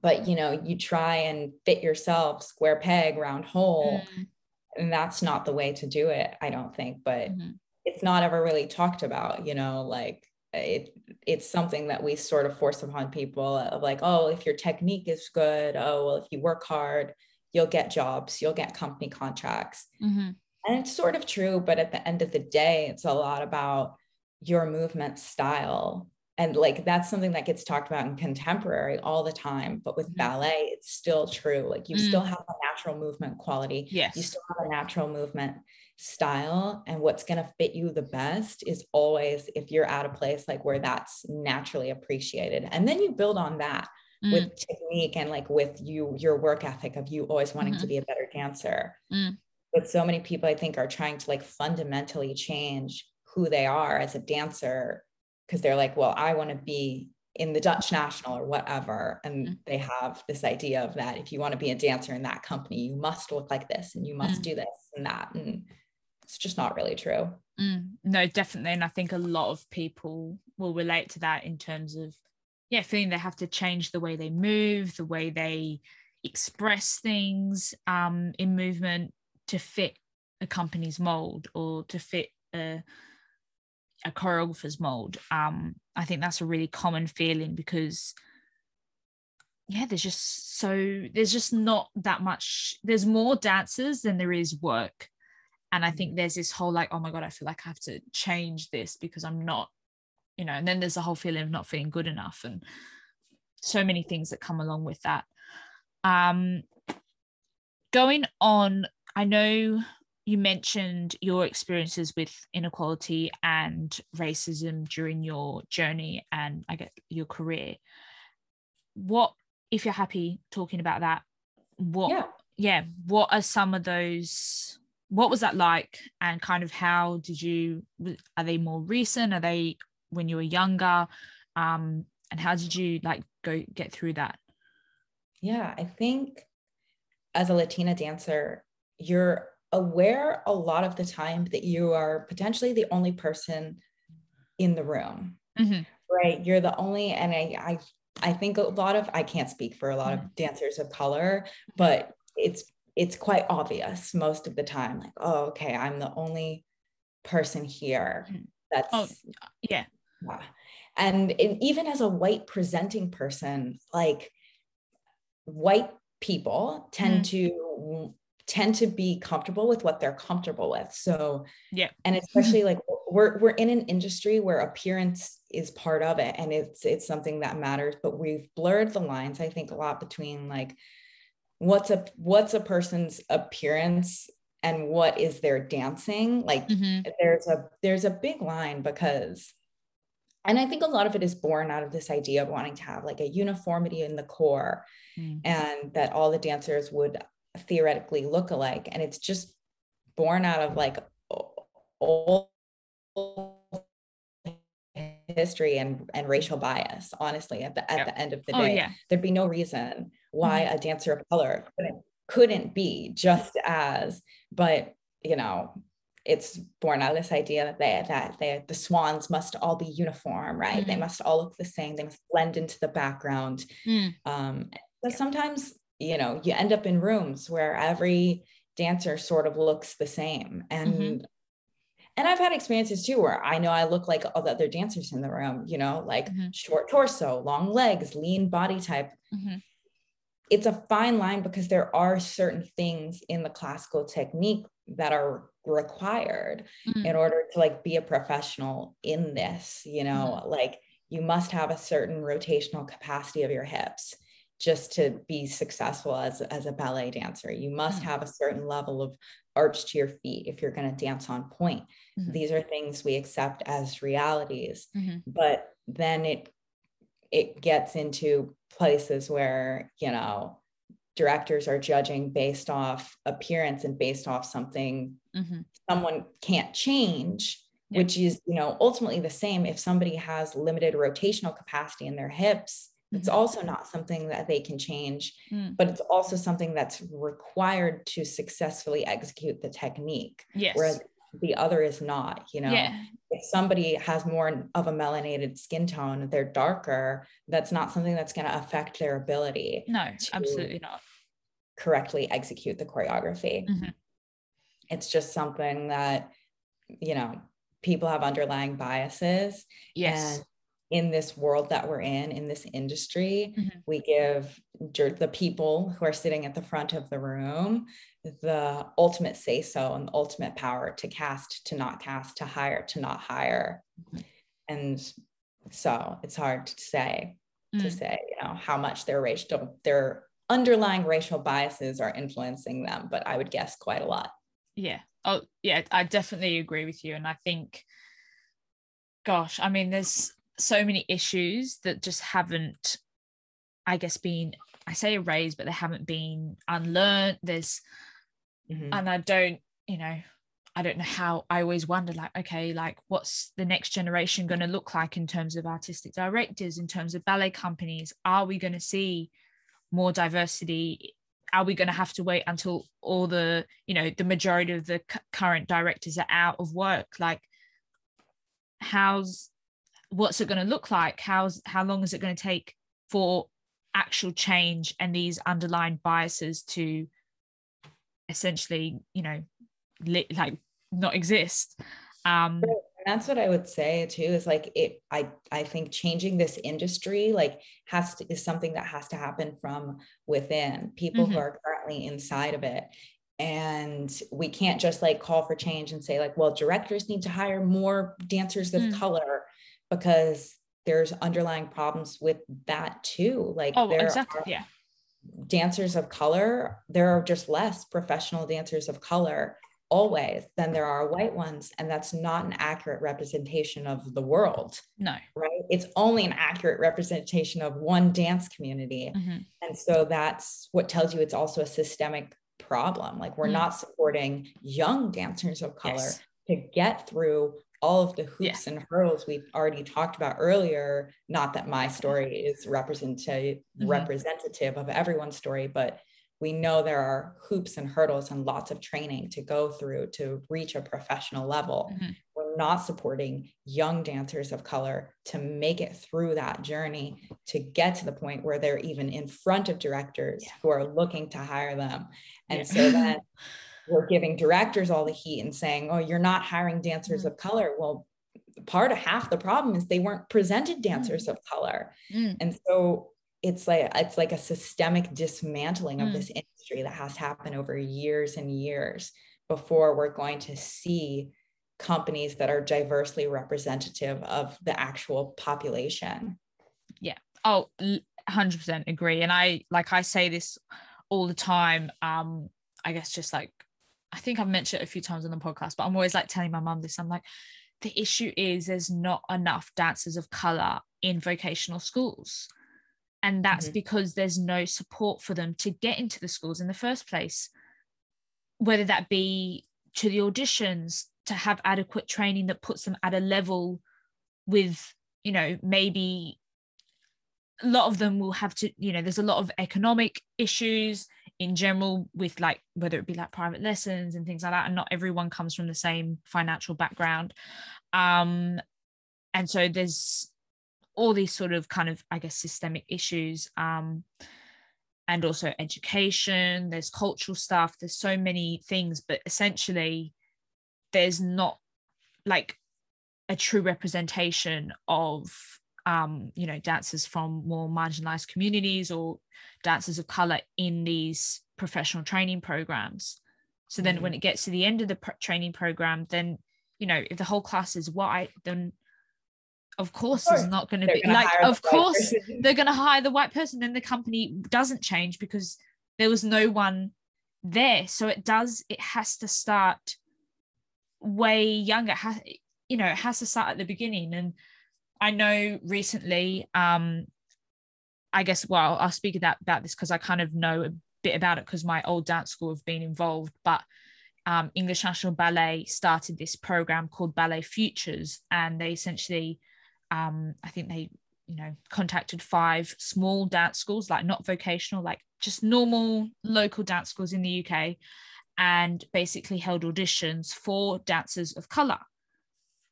but you know you try and fit yourself square peg round hole mm. and that's not the way to do it i don't think but mm-hmm. it's not ever really talked about you know like it it's something that we sort of force upon people of like oh if your technique is good oh well if you work hard you'll get jobs, you'll get company contracts. Mm-hmm. And it's sort of true, but at the end of the day, it's a lot about your movement style. And like that's something that gets talked about in contemporary all the time. But with mm-hmm. ballet, it's still true. Like you mm. still have a natural movement quality. Yes. You still have a natural movement style. And what's going to fit you the best is always if you're at a place like where that's naturally appreciated. And then you build on that mm. with technique and like with you your work ethic of you always wanting mm-hmm. to be a better dancer mm. but so many people i think are trying to like fundamentally change who they are as a dancer because they're like well i want to be in the dutch national or whatever and mm. they have this idea of that if you want to be a dancer in that company you must look like this and you must mm. do this and that and it's just not really true. Mm. no definitely. And i think a lot of people will relate to that in terms of yeah feeling they have to change the way they move the way they express things um, in movement to fit a company's mold or to fit a, a choreographer's mold. Um, i think that's a really common feeling because yeah there's just so there's just not that much there's more dancers than there is work and i think mm. there's this whole like oh my god i feel like i have to change this because i'm not you know and then there's a whole feeling of not feeling good enough and so many things that come along with that. Um going on i know you mentioned your experiences with inequality and racism during your journey and i get your career. What if you're happy talking about that what yeah, yeah what are some of those what was that like? And kind of how did you are they more recent? Are they when you were younger? Um, and how did you like go get through that? Yeah i think as a latina dancer you're aware a lot of the time that you are potentially the only person in the room mm-hmm. right? You're the only and I, I i think a lot of i can't speak for a lot mm-hmm. of dancers of color but it's it's quite obvious most of the time like oh okay i'm the only person here mm-hmm. that's oh, yeah yeah. And, and even as a white presenting person, like white people tend mm. to tend to be comfortable with what they're comfortable with. So yeah. And especially like we're we're in an industry where appearance is part of it and it's it's something that matters, but we've blurred the lines, I think, a lot between like what's a what's a person's appearance and what is their dancing. Like mm-hmm. there's a there's a big line because and i think a lot of it is born out of this idea of wanting to have like a uniformity in the corps mm. and that all the dancers would theoretically look alike and it's just born out of like old history and, and racial bias honestly at the at the end of the oh, day oh, yeah. there'd be no reason why mm. a dancer of color couldn't, couldn't be just as but you know it's born out of this idea that they that they the swans must all be uniform, right? Mm. They must all look the same. They must blend into the background. Mm. Um, but sometimes you know you end up in rooms where every dancer sort of looks the same and mm-hmm. and i've had experiences too where i know i look like all the other dancers in the room you know like mm-hmm. short torso long legs lean body type mm-hmm. It's a fine line because there are certain things in the classical technique that are required mm. in order to like be a professional in this you know mm-hmm. like you must have a certain rotational capacity of your hips just to be successful as, as a ballet dancer. You must mm. have a certain level of arch to your feet if you're going to dance on point. Mm-hmm. These are things we accept as realities. Mm-hmm. But then it it gets into places where, you know, directors are judging based off appearance and based off something mm-hmm. someone can't change. Which is, you know, ultimately the same if somebody has limited rotational capacity in their hips, it's mm-hmm. also not something that they can change, mm. but it's also something that's required to successfully execute the technique. Yes. Whereas the other is not, you know. Yeah. If somebody has more of a melanated skin tone, they're darker, that's not something that's going to affect their ability. No, absolutely not. Correctly execute the choreography. Mm-hmm. It's just something that, you know, people have underlying biases. Yes. In this world that we're in, in this industry, mm-hmm. we give the people who are sitting at the front of the room the ultimate say so and the ultimate power to cast, to not cast, to hire, to not hire. Mm-hmm. And so it's hard to say, mm-hmm. to mm. say, you know, how much their racial, their underlying racial biases are influencing them, but I would guess quite a lot. Yeah. Oh, yeah, I definitely agree with you. And I think, gosh, I mean, there's so many issues that just haven't i guess been i say erased but they haven't been unlearned. There's mm-hmm. and i don't you know i don't know how i always wonder like okay like what's the next generation going to look like in terms of artistic directors in terms of ballet companies? Are we going to see more diversity? Are we going to have to wait until all the you know the majority of the c- current directors are out of work? Like how's what's it going to look like? How's how long is it going to take for actual change and these underlying biases to essentially you know li- like not exist? Um that's what i would say too is like it i i think changing this industry like has to is something that has to happen from within. People mm-hmm. who are currently inside of it. And we can't just like call for change and say like well directors need to hire more dancers of mm. color because there's underlying problems with that too. Like oh, exactly. yeah. Dancers of color, there are just less professional dancers of color always than there are white ones. And that's not an accurate representation of the world. No. Right. It's only an accurate representation of one dance community. Mm-hmm. And so that's what tells you it's also a systemic problem. Like we're mm. not supporting young dancers of color yes. to get through all of the hoops yeah. and hurdles we've already talked about earlier. Not that my story is representative mm-hmm. representative of everyone's story, but we know there are hoops and hurdles and lots of training to go through to reach a professional level. Mm-hmm. We're not supporting young dancers of color to make it through that journey to get to the point where they're even in front of directors yeah. who are looking to hire them. And yeah. so then we're giving directors all the heat and saying, oh, you're not hiring dancers mm. of color. Well, part of half the problem is they weren't presented dancers mm. of color. Mm. And so it's like it's like a systemic dismantling of mm. this industry that has to happen over years and years before we're going to see companies that are diversely representative of the actual population. Yeah. Oh, 100% agree. And I like I say this all the time um I guess just like I think I've mentioned it a few times on the podcast, but I'm always like telling my mum this. I'm like, the issue is there's not enough dancers of color in vocational schools. And that's mm-hmm. because there's no support for them to get into the schools in the first place, whether that be to the auditions, to have adequate training that puts them at a level with, you know, maybe a lot of them will have to, you know, there's a lot of economic issues in general with like whether it be like private lessons and things like that and not everyone comes from the same financial background. Um and so there's all these sort of kind of i guess systemic issues um and also education there's cultural stuff there's so many things but essentially there's not like a true representation of um, you know dancers from more marginalized communities or dancers of color in these professional training programs. So then mm-hmm. when it gets to the end of the pr- training program then you know if the whole class is white then of course, of course. it's not going to be like of course they're going to hire the white person then the company doesn't change because there was no one there. So it does it has to start way younger. Has you know it has to start at the beginning. And i know recently um i guess well i'll speak about, about this because i kind of know a bit about it because my old dance school have been involved but um, english national ballet started this program called ballet futures and they essentially um, i think they you know contacted five small dance schools like not vocational like just normal local dance schools in the uk and basically held auditions for dancers of color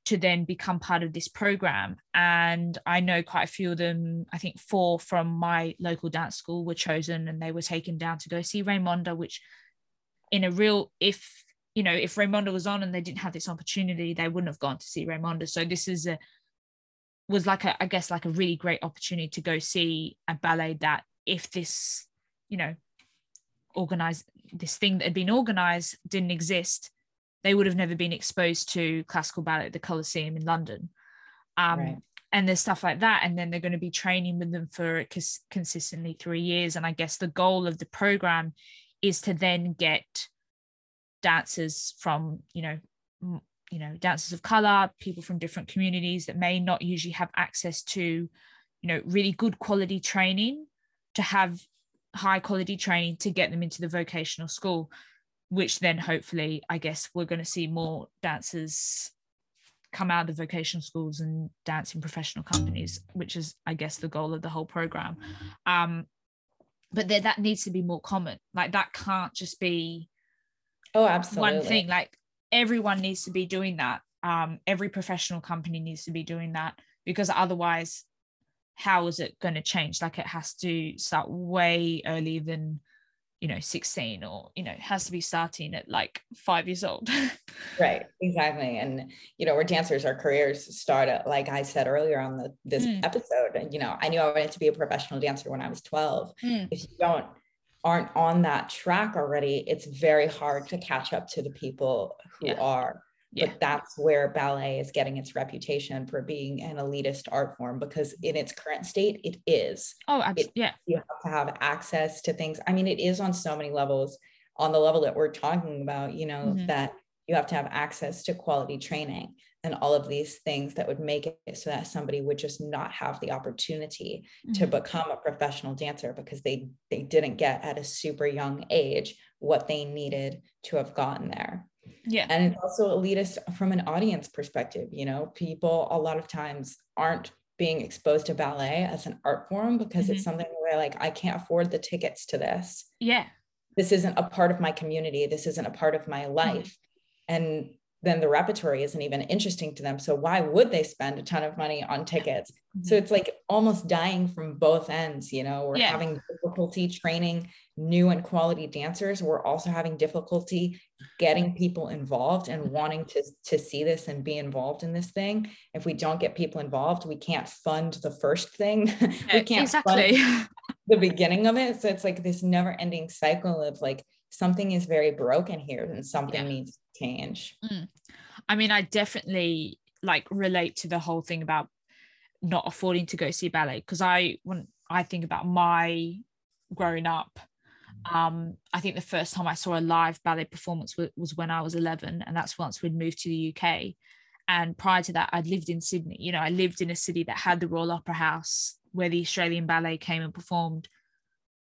to then become part of this program. And I know quite a few of them, I think four from my local dance school were chosen and they were taken down to go see Raymonda, which in a real, if, you know, if Raymonda was on and they didn't have this opportunity, they wouldn't have gone to see Raymonda. So this is a, was like a, I guess like a really great opportunity to go see a ballet that if this, you know, organized this thing that had been organized didn't exist they would have never been exposed to classical ballet at the Coliseum in London. Um, right. And there's stuff like that. And then they're going to be training with them for cons- consistently three years. And I guess the goal of the program is to then get dancers from, you know, m- you know, dancers of color, people from different communities that may not usually have access to, you know, really good quality training to have high quality training to get them into the vocational school which then hopefully i guess we're going to see more dancers come out of the vocational schools and dance in professional companies which is i guess the goal of the whole program. Um but there, that needs to be more common. Like that can't just be oh absolutely. one thing. Like everyone needs to be doing that. Um every professional company needs to be doing that because otherwise how is it going to change? Like it has to start way earlier than you know 16 or you know has to be starting at like five years old right exactly and you know where dancers our careers start at like i said earlier on the this mm. episode and you know i knew i wanted to be a professional dancer when i was 12 mm. if you don't aren't on that track already it's very hard to catch up to the people who yeah. are yeah. But that's where ballet is getting its reputation for being an elitist art form because in its current state, it is. Oh, it, yeah. You have to have access to things. I mean, it is on so many levels. On the level that we're talking about, you know, mm-hmm. that you have to have access to quality training and all of these things that would make it so that somebody would just not have the opportunity mm-hmm. to become a professional dancer because they they didn't get at a super young age what they needed to have gotten there yeah. And it's also elitist from an audience perspective. You know, people a lot of times aren't being exposed to ballet as an art form because mm-hmm. it's something where like, I can't afford the tickets to this. Yeah. This isn't a part of my community. This isn't a part of my mm-hmm. life. Mm-hmm. And then the repertory isn't even interesting to them. So why would they spend a ton of money on tickets? Mm-hmm. So it's like almost dying from both ends, you know, we're yeah. having difficulty training new and quality dancers. We're also having difficulty getting people involved and wanting to, to see this and be involved in this thing. If we don't get people involved, we can't fund the first thing. we can't exactly the beginning of it. So it's like this never ending cycle of like something is very broken here and something yeah. needs change. Mm. I mean, I definitely like relate to the whole thing about not affording to go see ballet because I when I think about my growing up um, I think the first time I saw a live ballet performance was, was when I was 11 and that's once we'd moved to the UK and prior to that I'd lived in Sydney you know I lived in a city that had the Royal Opera House where the Australian ballet came and performed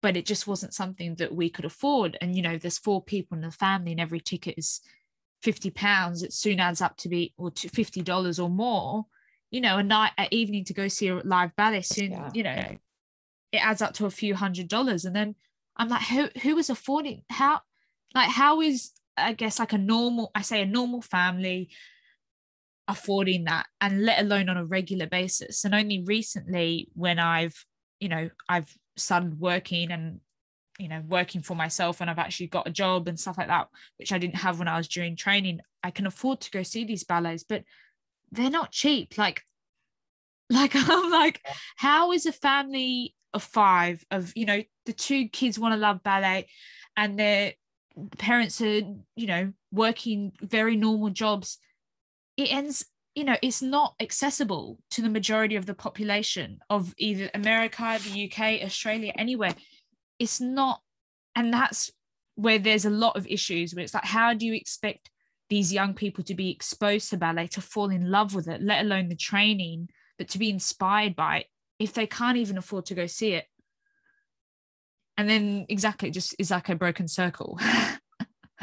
but it just wasn't something that we could afford and you know there's four people in the family and every ticket is 50 pounds it soon adds up to be or to 50 dollars or more you know a night at evening to go see a live ballet soon yeah. you know it adds up to a few hundred dollars and then I'm like, who who is affording how like how is I guess like a normal, I say a normal family affording that and let alone on a regular basis. And only recently when I've, you know, I've started working and you know working for myself and I've actually got a job and stuff like that which I didn't have when I was during training I can afford to go see these ballets but they're not cheap. Like like I'm like how is a family of 5 of you know the two kids want to love ballet and their parents are you know working very normal jobs it ends you know it's not accessible to the majority of the population of either america the uk australia anywhere it's not and that's where there's a lot of issues where it's like how do you expect these young people to be exposed to ballet to fall in love with it let alone the training but to be inspired by it if they can't even afford to go see it? And then exactly just is like a broken circle.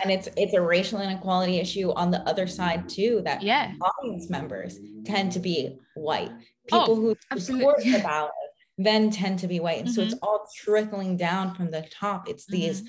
And it's it's a racial inequality issue on the other side too that yeah. audience members tend to be white. Oh, people oh, who support the ballet then tend to be white. And mm-hmm. so it's mm-hmm. all trickling down from the top. It's these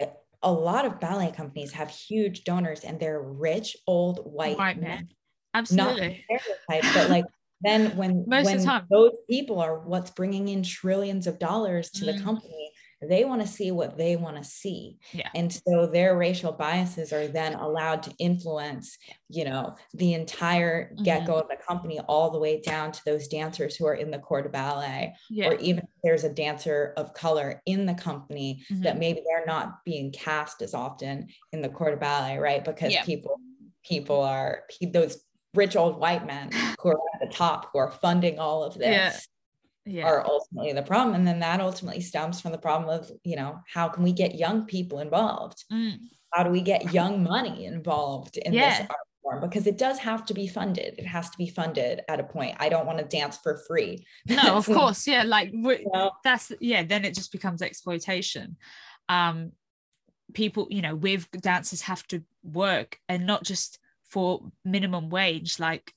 mm-hmm. a lot of ballet companies have huge donors and they're rich old white, white men. men. Absolutely. Not stereotype, but like then when Most when those people are what's bringing in trillions of dollars to mm. the company they want to see what they want to see yeah. and so their racial biases are then allowed to influence you know the entire get-go mm-hmm. of the company all the way down to those dancers who are in the corps de ballet yeah. or even if there's a dancer of color in the company mm-hmm. that maybe they're not being cast as often in the corps de ballet right because yeah. people people are those rich old white men who are at the top who are funding all of this yeah. are ultimately the problem and then that ultimately stems from the problem of you know how can we get young people involved mm. how do we get young money involved in yeah. this art form because it does have to be funded it has to be funded at a point i don't want to dance for free no of course yeah like you know? that's yeah then it just becomes exploitation um people you know with dancers have to work and not just for minimum wage like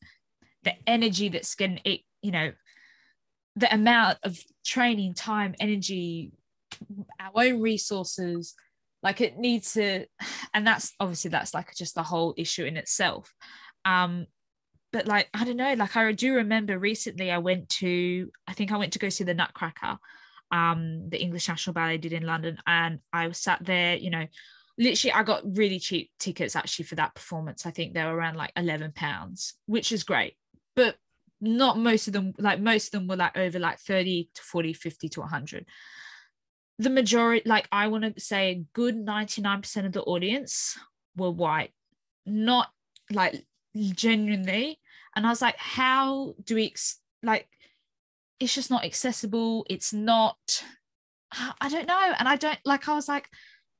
the energy that's getting it you know the amount of training time energy our own resources like it needs to and that's obviously that's like just the whole issue in itself. Um but like i don't know like i do remember recently i went to i think i went to go see the nutcracker um the english national ballet did in london and i was sat there you know literally i got really cheap tickets actually for that performance. I think they were around like 11 pounds which is great. But not most of them like most of them were like over like 30 to 40 50 to 100 the majority like i want to say a good 99% of the audience were white not like genuinely. And i was like how do we ex- like it's just not accessible it's not i don't know. And i don't like i was like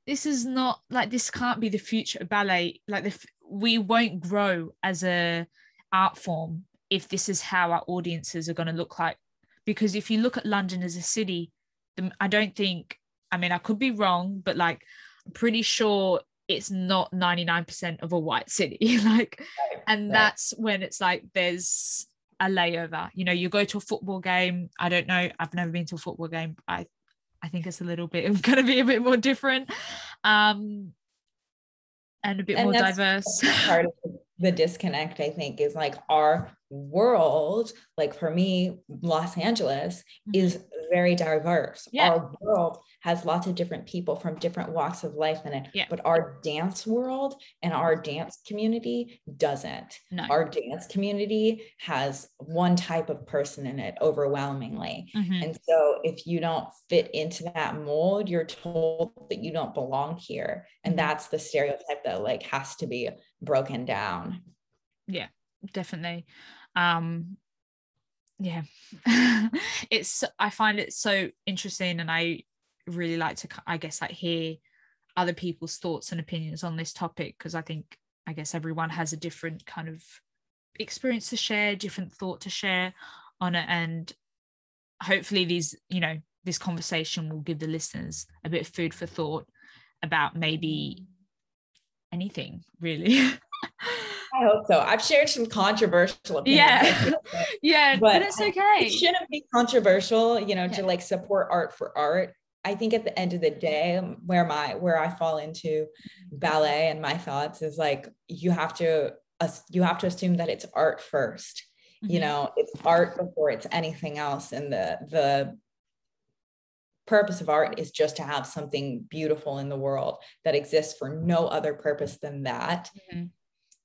this is not like this can't be the future of ballet. Like the we won't grow as a art form if this is how our audiences are going to look like. Because if you look at London as a city, I don't think, I mean, I could be wrong, but like, I'm pretty sure it's not 99% of a white city. like, and that's when it's like there's a layover. You know, you go to a football game. I don't know. I've never been to a football game. I I think it's a little bit going to be a bit more different. Um, and a bit and more diverse. Part of the disconnect, I think, is like our world, like for me, Los Angeles mm-hmm. is very diverse. Yeah. Our world has lots of different people from different walks of life in it. Yeah. But our dance world and our dance community doesn't. No. Our dance community has one type of person in it overwhelmingly. Mm-hmm. And so if you don't fit into that mold, you're told that you don't belong here. And mm-hmm. that's the stereotype that like has to be broken down. Yeah, definitely. Um yeah. It's i find it so interesting and i really like to i guess like hear other people's thoughts and opinions on this topic because i think i guess everyone has a different kind of experience to share different thought to share on it. And hopefully these you know this conversation will give the listeners a bit of food for thought about maybe anything really I hope so. I've shared some controversial opinions. Yeah. yeah, but, but, it's okay. It shouldn't be controversial, you know, yeah. to like support art for art I think at the end of the day, where my where I fall into ballet and my thoughts is like you have to you have to assume that it's art 1st mm-hmm. You know, it's art before it's anything else, and the the purpose of art is just to have something beautiful in the world that exists for no other purpose than that. Mm-hmm.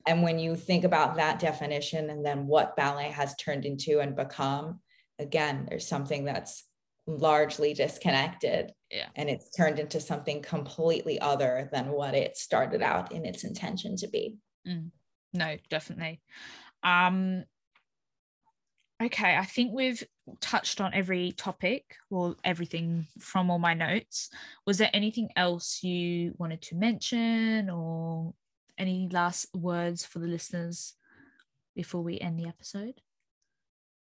And when you think about that definition and then what ballet has turned into and become, again, there's something that's largely disconnected. Yeah. And it's turned into something completely other than what it started out in its intention to be. Mm. No, definitely. Um okay, I think we've touched on every topic or everything from all my notes. Was there anything else you wanted to mention or any last words for the listeners before we end the episode?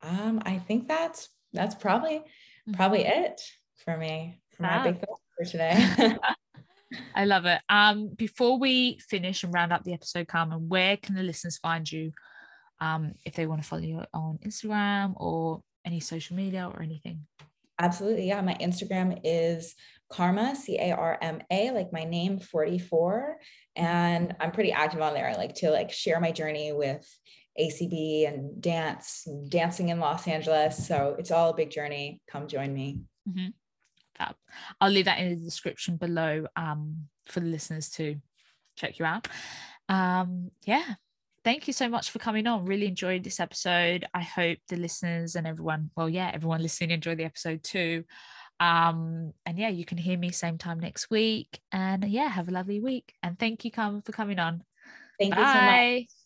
Um, I think that's that's probably mm-hmm. probably it for me for my big for today. I love it. Um, before we finish and round up the episode, Carmen, where can the listeners find you? Um, if they want to follow you on Instagram or any social media or anything. Absolutely. Yeah. My Instagram is Carma, C A R M A, like my name 44. And I'm pretty active on there. I like to like share my journey with ACB and dance, dancing in Los Angeles. So it's all a big journey. Come join me. Mm-hmm. I'll leave that in the description below um, for the listeners to check you out. Um, yeah. Thank you so much for coming on. Really enjoyed this episode. I hope the listeners and everyone, well, yeah, everyone listening enjoy the episode too. Um, and yeah, you can hear me same time next week. And yeah, have a lovely week. And thank you, Carmen, for coming on. Thank Bye. you so much.